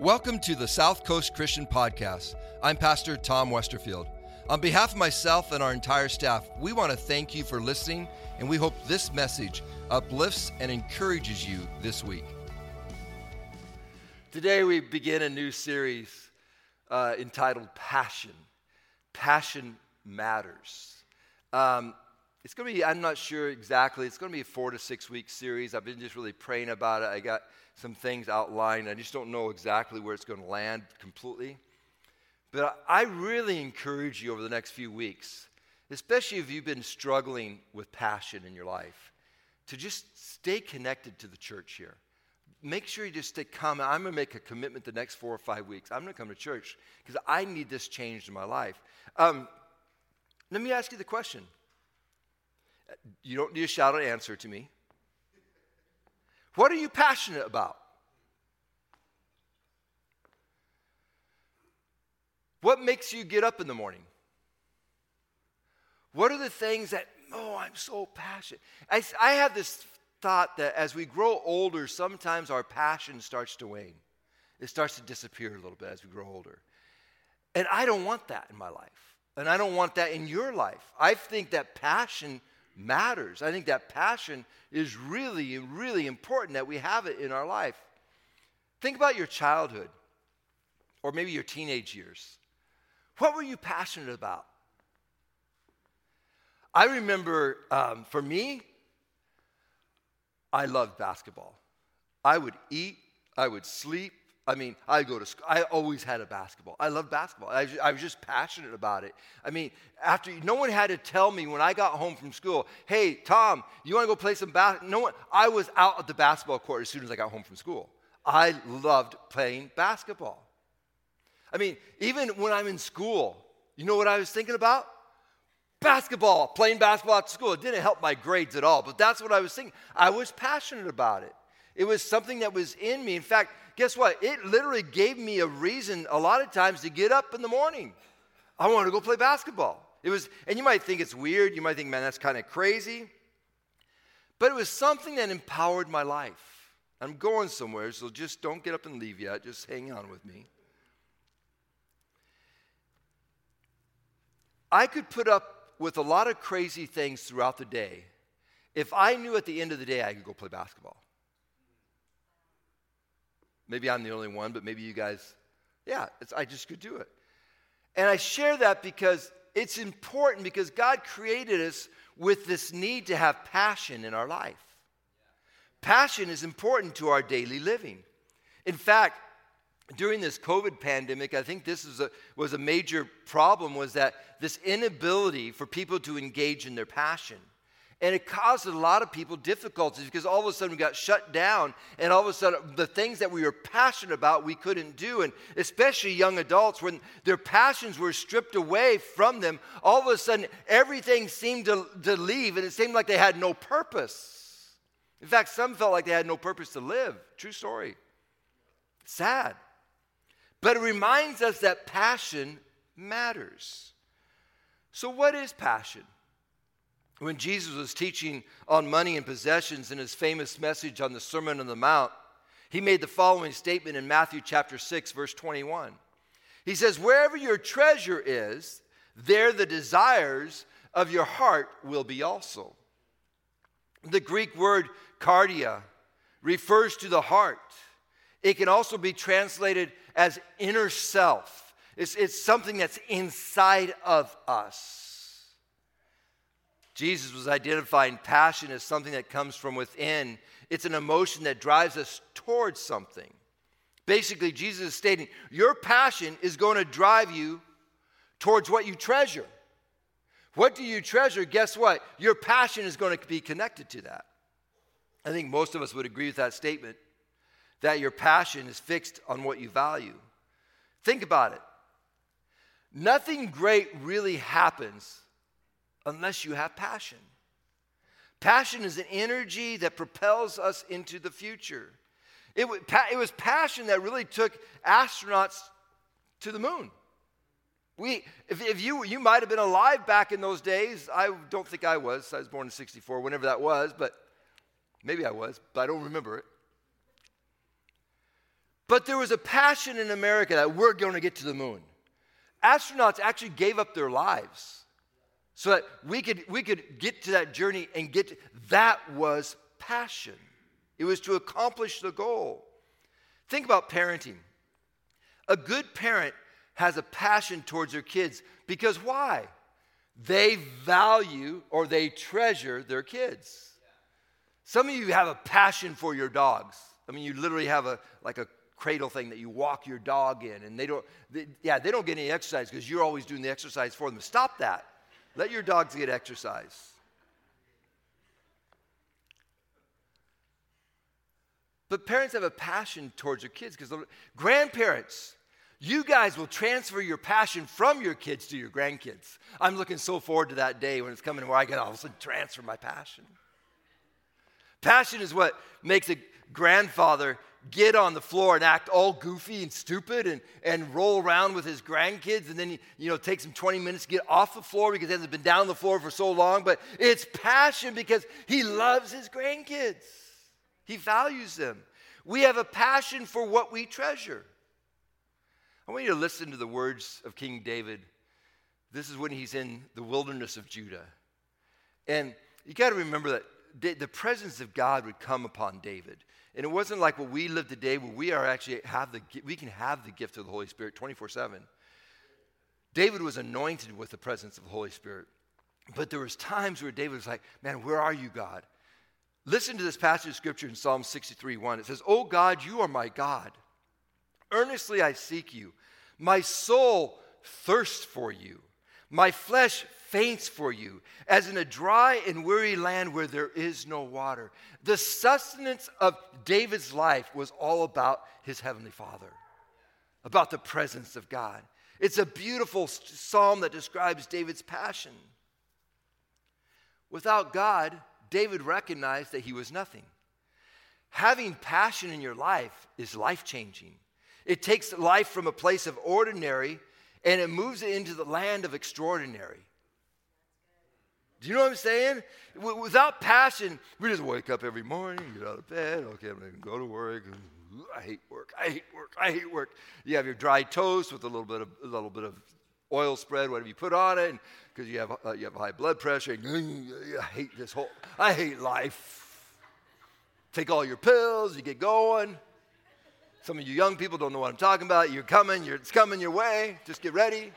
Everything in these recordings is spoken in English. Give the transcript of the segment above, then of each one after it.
Welcome to the South Coast Christian Podcast. I'm Pastor Tom Westerfield. On behalf of myself and our entire staff, we want to thank you for listening, and we hope this message uplifts and encourages you this week. Today, we begin a new series uh, entitled Passion. Passion Matters. Um, it's going to be, I'm not sure exactly, it's going to be a four to six week series. I've been just really praying about it. I got some things outlined. I just don't know exactly where it's going to land completely. But I really encourage you over the next few weeks, especially if you've been struggling with passion in your life, to just stay connected to the church here. Make sure you just stay calm. I'm going to make a commitment the next four or five weeks. I'm going to come to church because I need this changed in my life. Um, let me ask you the question. You don't need a shout out answer to me. What are you passionate about? What makes you get up in the morning? What are the things that, oh, I'm so passionate? I, I have this thought that as we grow older, sometimes our passion starts to wane. It starts to disappear a little bit as we grow older. And I don't want that in my life. And I don't want that in your life. I think that passion matters. I think that passion is really, really important that we have it in our life. Think about your childhood or maybe your teenage years. What were you passionate about? I remember um, for me, I loved basketball. I would eat, I would sleep, I mean, I go to school. I always had a basketball. I love basketball. I, I, was just passionate about it. I mean, after no one had to tell me when I got home from school, "Hey, Tom, you want to go play some basketball?" No one. I was out at the basketball court as soon as I got home from school. I loved playing basketball. I mean, even when I'm in school, you know what I was thinking about? Basketball, playing basketball at school. It didn't help my grades at all, but that's what I was thinking. I was passionate about it. It was something that was in me. In fact, guess what? It literally gave me a reason a lot of times to get up in the morning. I wanted to go play basketball. It was, and you might think it's weird. You might think, man, that's kind of crazy. But it was something that empowered my life. I'm going somewhere, so just don't get up and leave yet. Just hang on with me. I could put up with a lot of crazy things throughout the day if I knew at the end of the day I could go play basketball. Maybe I'm the only one, but maybe you guys, yeah, I just could do it. And I share that because it's important because God created us with this need to have passion in our life. Passion is important to our daily living. In fact, during this COVID pandemic, I think this was a, was a major problem was that this inability for people to engage in their passion. And it caused a lot of people difficulties because all of a sudden we got shut down, and all of a sudden the things that we were passionate about we couldn't do. And especially young adults, when their passions were stripped away from them, all of a sudden everything seemed to, to leave, and it seemed like they had no purpose. In fact, some felt like they had no purpose to live. True story. Sad. But it reminds us that passion matters. So, what is passion? When Jesus was teaching on money and possessions in his famous message on the Sermon on the Mount, he made the following statement in Matthew chapter 6, verse 21. He says, Wherever your treasure is, there the desires of your heart will be also. The Greek word cardia refers to the heart. It can also be translated as inner self. It's, it's something that's inside of us. Jesus was identifying passion as something that comes from within. It's an emotion that drives us towards something. Basically, Jesus is stating, Your passion is going to drive you towards what you treasure. What do you treasure? Guess what? Your passion is going to be connected to that. I think most of us would agree with that statement that your passion is fixed on what you value. Think about it. Nothing great really happens unless you have passion. Passion is an energy that propels us into the future. It, it was passion that really took astronauts to the moon. We, if, if you, you might have been alive back in those days. I don't think I was. I was born in 64, whenever that was, but maybe I was, but I don't remember it. But there was a passion in America that we're going to get to the moon. Astronauts actually gave up their lives so that we could, we could get to that journey and get to, that was passion. It was to accomplish the goal. Think about parenting. A good parent has a passion towards their kids because why? They value or they treasure their kids. Some of you have a passion for your dogs. I mean, you literally have a like a cradle thing that you walk your dog in, and they don't. They, yeah, they don't get any exercise because you're always doing the exercise for them. Stop that. Let your dogs get exercise. But parents have a passion towards their kids because grandparents, you guys will transfer your passion from your kids to your grandkids. I'm looking so forward to that day when it's coming where I can all of a sudden transfer my passion. Passion is what makes a grandfather get on the floor and act all goofy and stupid and, and roll around with his grandkids and then he, you know takes him 20 minutes to get off the floor because he hasn't been down the floor for so long but it's passion because he loves his grandkids. He values them. We have a passion for what we treasure. I want you to listen to the words of king david. This is when he's in the wilderness of judah. And you got to remember that the presence of God would come upon David. And it wasn't like what we live today where we are actually have the we can have the gift of the Holy Spirit 24/7. David was anointed with the presence of the Holy Spirit. But there was times where David was like, "Man, where are you, God?" Listen to this passage of scripture in Psalm 63 1. It says, Oh God, you are my God. Earnestly I seek you. My soul thirsts for you. My flesh faints for you, as in a dry and weary land where there is no water. The sustenance of David's life was all about his heavenly Father, about the presence of God. It's a beautiful psalm that describes David's passion. Without God, David recognized that he was nothing. Having passion in your life is life changing. It takes life from a place of ordinary and it moves it into the land of extraordinary. Do you know what I'm saying? Without passion, we just wake up every morning, get out of bed, okay, I'm to go to work. I hate work. I hate work. I hate work. You have your dry toast with a little bit of a little bit of oil spread, whatever you put on it, because you have uh, you have high blood pressure. I hate this whole. I hate life. Take all your pills. You get going. Some of you young people don't know what I'm talking about. You're coming. You're, it's coming your way. Just get ready.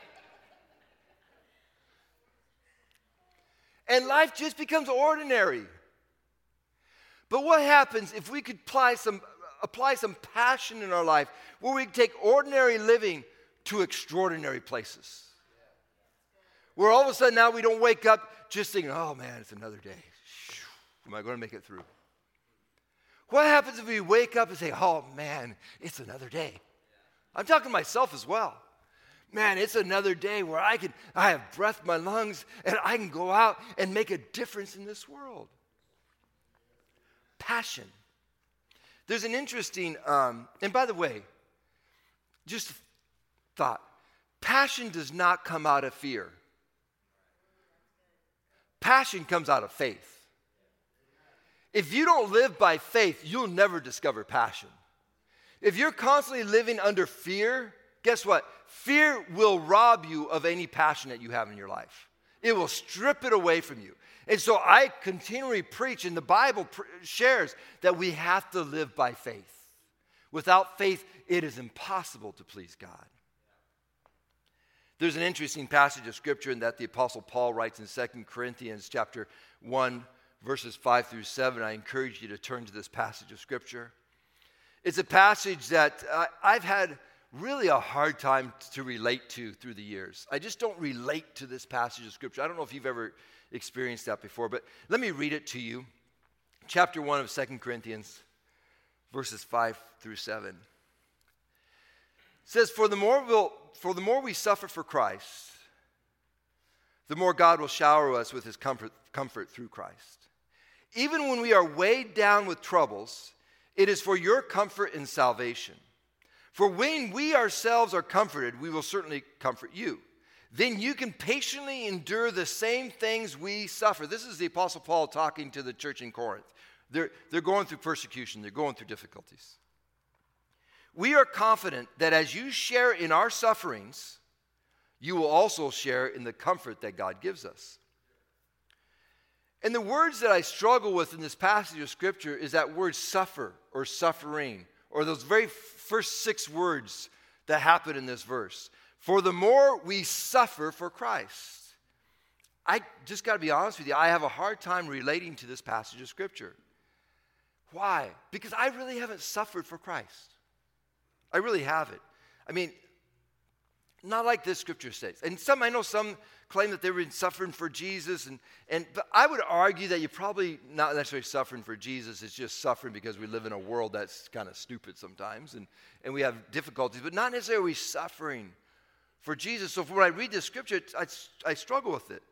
And life just becomes ordinary. But what happens if we could apply some, apply some passion in our life where we take ordinary living to extraordinary places? Where all of a sudden now we don't wake up just thinking, oh man, it's another day. Am I going to make it through? What happens if we wake up and say, oh man, it's another day? I'm talking to myself as well man, it's another day where I can, I have breath in my lungs and I can go out and make a difference in this world. Passion. There's an interesting, um, and by the way, just thought, passion does not come out of fear. Passion comes out of faith. If you don't live by faith, you'll never discover passion. If you're constantly living under fear, guess what? Fear will rob you of any passion that you have in your life. It will strip it away from you. And so I continually preach, and the Bible pr- shares that we have to live by faith. Without faith, it is impossible to please God. There's an interesting passage of scripture in that the apostle Paul writes in 2 Corinthians chapter 1 verses 5 through 7. I encourage you to turn to this passage of scripture. It's a passage that I've had really a hard time to relate to through the years. I just don't relate to this passage of Scripture. I don't know if you've ever experienced that before, but let me read it to you. Chapter 1 of Second Corinthians, verses 5 through 7. It says, for the, more we'll, for the more we suffer for Christ, the more God will shower us with his comfort, comfort through Christ. Even when we are weighed down with troubles, it is for your comfort and salvation. For when we ourselves are comforted, we will certainly comfort you. Then you can patiently endure the same things we suffer. This is the Apostle Paul talking to the church in Corinth. They're, they're going through persecution, they're going through difficulties. we are confident that as you share in our sufferings, you will also share in the comfort that God gives us. And the words that I struggle with in this passage of scripture is that word suffer or suffering, or those very first six words that happen in this verse. For the more we suffer for Christ. I just got to be honest with you, I have a hard time relating to this passage of scripture. Why? Because I really haven't suffered for Christ. I really haven't. I mean, not like this scripture says. And some, I know some claim that they've been suffering for Jesus, and, and but I would argue that you're probably not necessarily suffering for Jesus, it's just suffering because we live in a world that's kind of stupid sometimes, and, and we have difficulties, but not necessarily suffering for Jesus. So when I read this scripture, I, I struggle with it.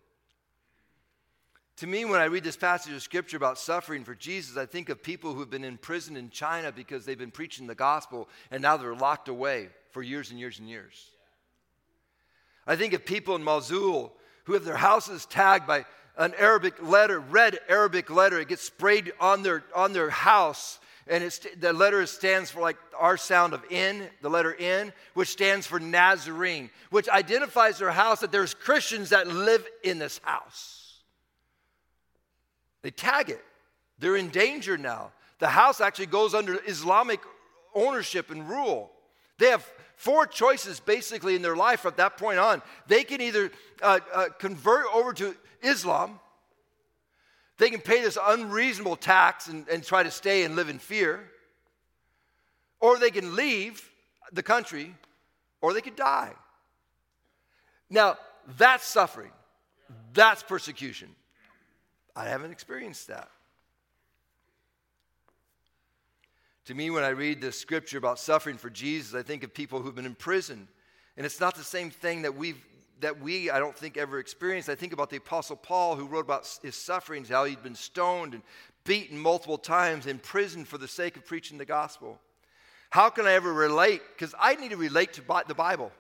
To me, when I read this passage of scripture about suffering for Jesus, I think of people who have been imprisoned in China because they've been preaching the gospel and now they're locked away for years and years and years. I think of people in Mosul who have their houses tagged by an Arabic letter, red Arabic letter. It gets sprayed on their, on their house, and it's, the letter stands for like our sound of N, the letter N, which stands for Nazarene, which identifies their house that there's Christians that live in this house. They tag it. They're in danger now. The house actually goes under Islamic ownership and rule. They have four choices basically in their life from that point on. They can either uh, uh, convert over to Islam, they can pay this unreasonable tax and, and try to stay and live in fear, or they can leave the country, or they could die. Now, that's suffering, that's persecution. I haven't experienced that. To me, when I read the scripture about suffering for Jesus, I think of people who've been imprisoned. And it's not the same thing that we've that we, I don't think, ever experienced. I think about the Apostle Paul, who wrote about his sufferings, how he'd been stoned and beaten multiple times, imprisoned for the sake of preaching the gospel. How can I ever relate? Because I need to relate to the Bible.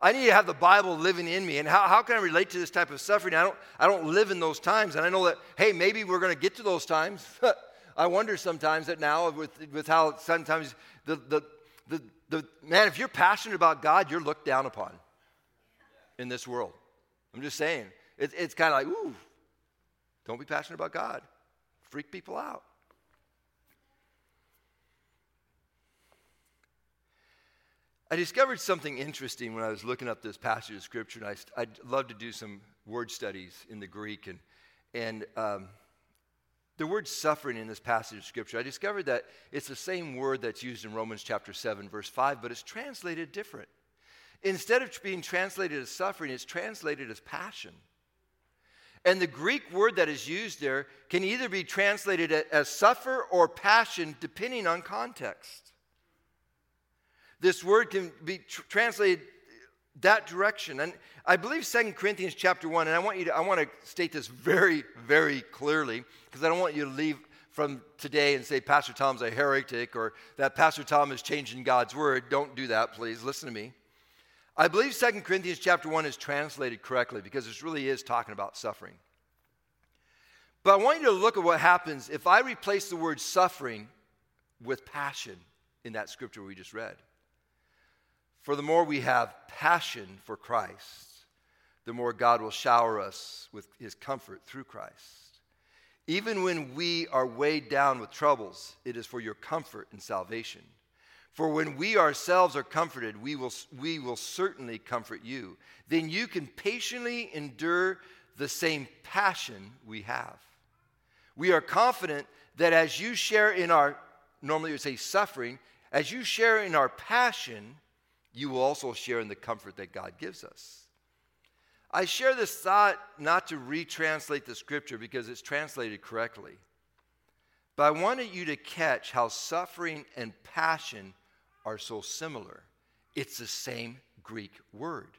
I need to have the Bible living in me. And how, how can I relate to this type of suffering? I don't, I don't live in those times. And I know that, hey, maybe we're going to get to those times. I wonder sometimes that now with, with how sometimes the, the, the, the, man, if you're passionate about God, you're looked down upon in this world. I'm just saying. It, it's kind of like, ooh, don't be passionate about God. Freak people out. I discovered something interesting when I was looking up this passage of scripture, and I, would love to do some word studies in the Greek. And, and um, the word suffering in this passage of scripture, I discovered that it's the same word that's used in Romans chapter 7, verse 5, but it's translated different. Instead of being translated as suffering, it's translated as passion. And the Greek word that is used there can either be translated as suffer or passion, depending on context this word can be tr- translated that direction. And I believe Second Corinthians chapter 1, and I want you to, I want to state this very, very clearly, because I don't want you to leave from today and say Pastor Tom's a heretic or that Pastor Tom is changing God's word. Don't do that, please. Listen to me. I believe Second Corinthians chapter 1 is translated correctly because this really is talking about suffering. But I want you to look at what happens if I replace the word suffering with passion in that scripture we just read. For the more we have passion for Christ, the more God will shower us with his comfort through Christ. Even when we are weighed down with troubles, it is for your comfort and salvation. For when we ourselves are comforted, we will, we will certainly comfort you. Then you can patiently endure the same passion we have. We are confident that as you share in our, normally you would say suffering, as you share in our passion, you will also share in the comfort that God gives us. I share this thought not to retranslate the scripture because it's translated correctly, but I wanted you to catch how suffering and passion are so similar. It's the same Greek word.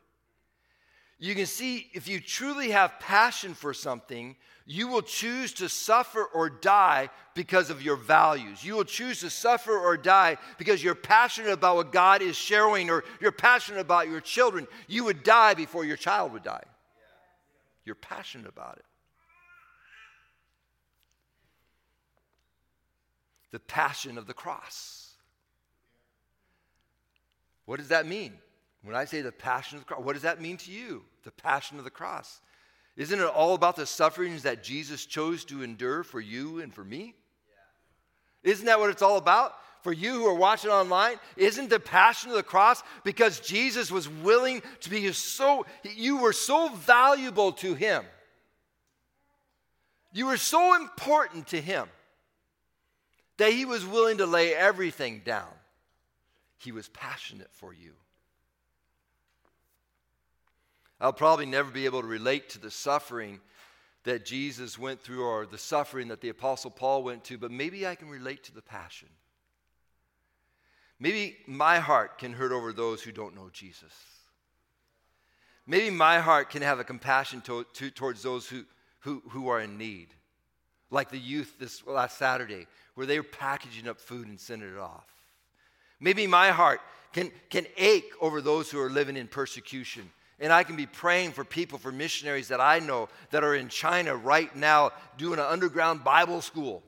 You can see if you truly have passion for something, you will choose to suffer or die because of your values. You will choose to suffer or die because you're passionate about what God is sharing or you're passionate about your children. You would die before your child would die. You're passionate about it. The passion of the cross. What does that mean? When I say the passion of the cross, what does that mean to you? The passion of the cross. Isn't it all about the sufferings that Jesus chose to endure for you and for me? Yeah. Isn't that what it's all about? For you who are watching online, isn't the passion of the cross because Jesus was willing to be so, you were so valuable to him. You were so important to him that he was willing to lay everything down. He was passionate for you. I'll probably never be able to relate to the suffering that Jesus went through or the suffering that the Apostle Paul went to, but maybe I can relate to the passion. Maybe my heart can hurt over those who don't know Jesus. Maybe my heart can have a compassion to, to, towards those who, who, who are in need. Like the youth this last Saturday, where they were packaging up food and sending it off. Maybe my heart can, can ache over those who are living in persecution and I can be praying for people, for missionaries that I know that are in China right now doing an underground Bible school.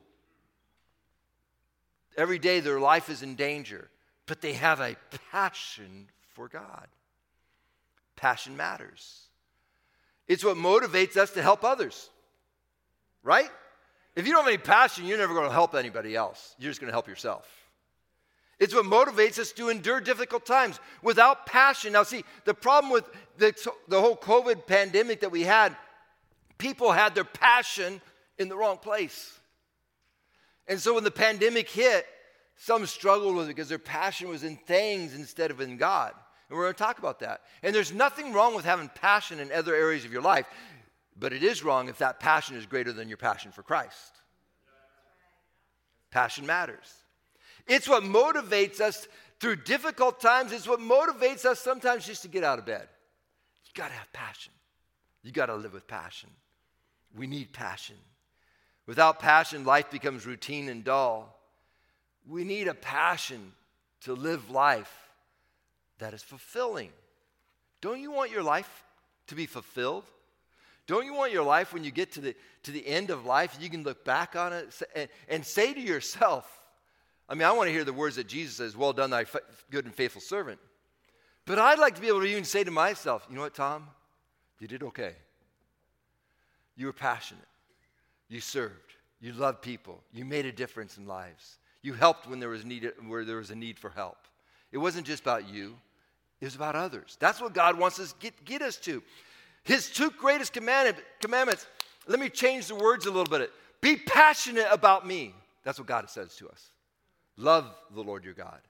Every day their life is in danger, but they have a passion for God. Passion matters. It's what motivates us to help others, right? If you don't have any passion, you're never going to help anybody else. You're just going to help yourself. It's what motivates us to endure difficult times without passion. Now, see, the problem with the, the whole COVID pandemic that we had, people had their passion in the wrong place. And so when the pandemic hit, some struggled with it because their passion was in things instead of in God. And we're going to talk about that. And there's nothing wrong with having passion in other areas of your life, but it is wrong if that passion is greater than your passion for Christ. Passion matters. It's what motivates us through difficult times. It's what motivates us sometimes just to get out of bed. You got to have passion. You got to live with passion. We need passion. Without passion, life becomes routine and dull. We need a passion to live life that is fulfilling. Don't you want your life to be fulfilled? Don't you want your life when you get to the, to the end of life, you can look back on it and, and say to yourself, I mean, I want to hear the words that Jesus says, Well done, thy good and faithful servant. But I'd like to be able to even say to myself, You know what, Tom? You did okay. You were passionate. You served. You loved people. You made a difference in lives. You helped when there was, need, where there was a need for help. It wasn't just about you, it was about others. That's what God wants us to get, get us to. His two greatest commandments, let me change the words a little bit. Be passionate about me. That's what God says to us. Love the Lord your God.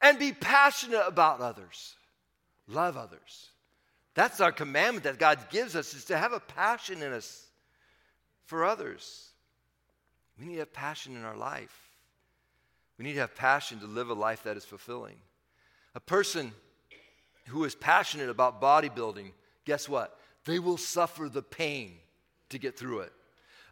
And be passionate about others. Love others. That's our commandment that God gives us is to have a passion in us for others. We need to have passion in our life. We need to have passion to live a life that is fulfilling. A person who is passionate about bodybuilding, guess what? They will suffer the pain to get through it.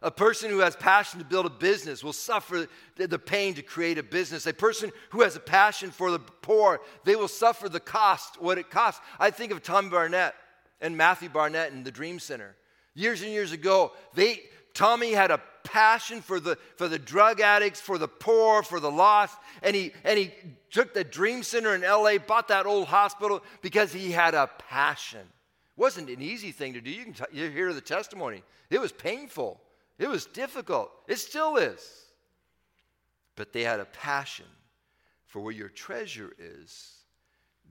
A person who has passion to build a business will suffer the pain to create a business. A person who has a passion for the poor, they will suffer the cost, what it costs. I think of Tom Barnett and Matthew Barnett in the Dream Center. Years and years ago, they, Tommy had a passion for the, for the drug addicts, for the poor, for the lost, and he, and he took the Dream Center in LA, bought that old hospital because he had a passion. It wasn't an easy thing to do. You can t- you hear the testimony. It was painful. It was difficult. It still is. But they had a passion for where your treasure is,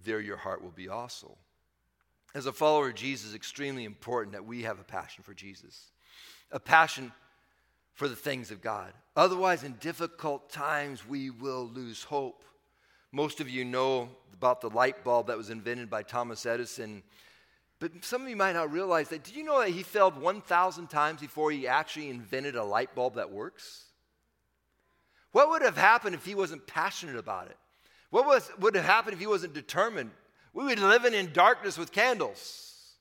there your heart will be also. As a follower of Jesus, extremely important that we have a passion for Jesus, a passion for the things of God. Otherwise, in difficult times, we will lose hope. Most of you know about the light bulb that was invented by Thomas Edison but some of you might not realize that. Did you know that he failed 1,000 times before he actually invented a light bulb that works? What would have happened if he wasn't passionate about it? What was, would have happened if he wasn't determined? We would live in darkness with candles.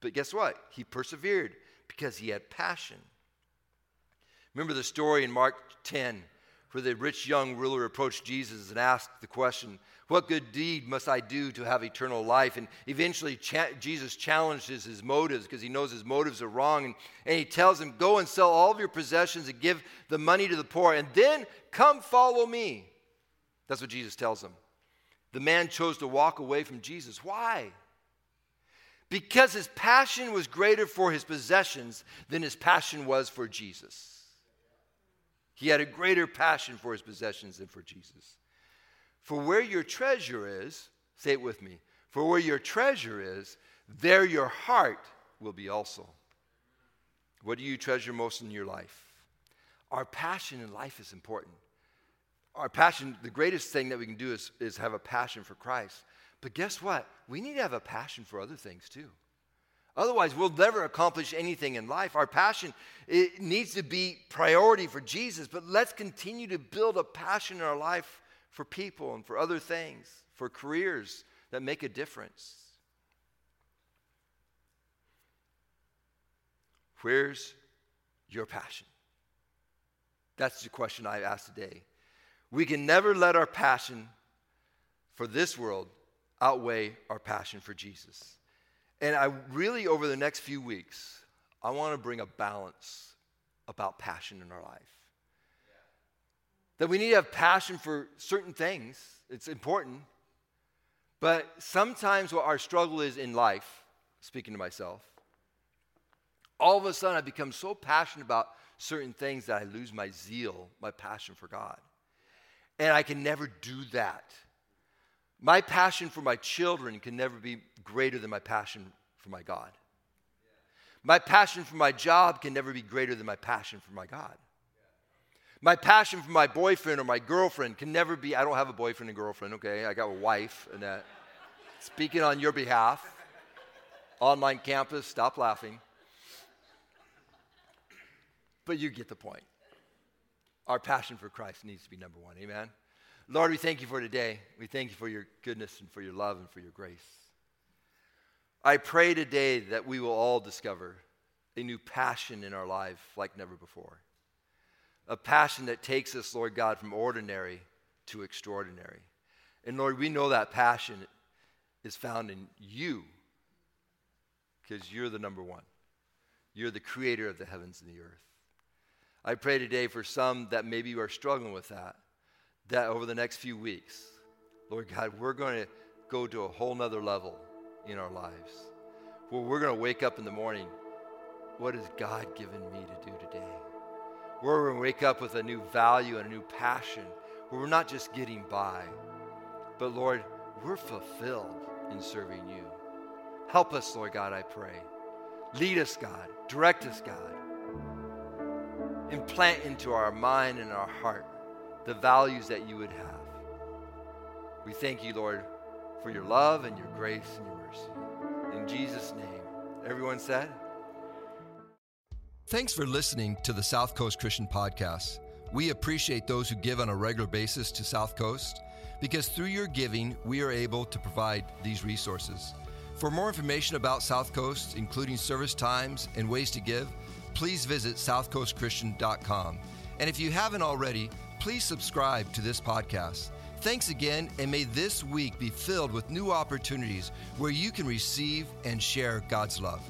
But guess what? He persevered because he had passion. Remember the story in Mark 10 where the rich young ruler approached Jesus and asked the question, what good deed must I do to have eternal life? And eventually, cha- Jesus challenges his motives because he knows his motives are wrong. And, and he tells him, Go and sell all of your possessions and give the money to the poor, and then come follow me. That's what Jesus tells him. The man chose to walk away from Jesus. Why? Because his passion was greater for his possessions than his passion was for Jesus. He had a greater passion for his possessions than for Jesus. For where your treasure is, say it with me, for where your treasure is, there your heart will be also. What do you treasure most in your life? Our passion in life is important. Our passion, the greatest thing that we can do is, is have a passion for Christ. But guess what? We need to have a passion for other things too. Otherwise, we'll never accomplish anything in life. Our passion it needs to be priority for Jesus, but let's continue to build a passion in our life for people and for other things, for careers that make a difference. Where's your passion? That's the question I asked today. We can never let our passion for this world outweigh our passion for Jesus. And I really, over the next few weeks, I want to bring a balance about passion in our life. That we need to have passion for certain things, it's important. But sometimes what our struggle is in life, speaking to myself, all of a sudden I become so passionate about certain things that I lose my zeal, my passion for God. And I can never do that. My passion for my children can never be greater than my passion for my God. My passion for my job can never be greater than my passion for my God. My passion for my boyfriend or my girlfriend can never be, I don't have a boyfriend and girlfriend, okay? I got a wife, and that. Speaking on your behalf, online campus, stop laughing. But you get the point. Our passion for Christ needs to be number one. Amen. Lord, we thank you for today. We thank you for your goodness and for your love and for your grace. I pray today that we will all discover a new passion in our life like never before. A passion that takes us, Lord God, from ordinary to extraordinary. And Lord, we know that passion is found in you because you're the number one. You're the creator of the heavens and the earth. I pray today for some that maybe are struggling with that, that over the next few weeks, Lord God, we're going to go to a whole nother level in our lives where we're going to wake up in the morning. What has God given me to do today? Going to wake up with a new value and a new passion where we're not just getting by, but Lord, we're fulfilled in serving you. Help us, Lord God, I pray. Lead us, God. Direct us, God implant into our mind and our heart the values that you would have. We thank you, Lord, for your love and your grace and your mercy. In Jesus' name, everyone said, Thanks for listening to the South Coast Christian Podcast. We appreciate those who give on a regular basis to South Coast because through your giving, we are able to provide these resources. For more information about South Coast, including service times and ways to give, please visit southcoastchristian.com. And if you haven't already, please subscribe to this podcast. Thanks again, and may this week be filled with new opportunities where you can receive and share God's love.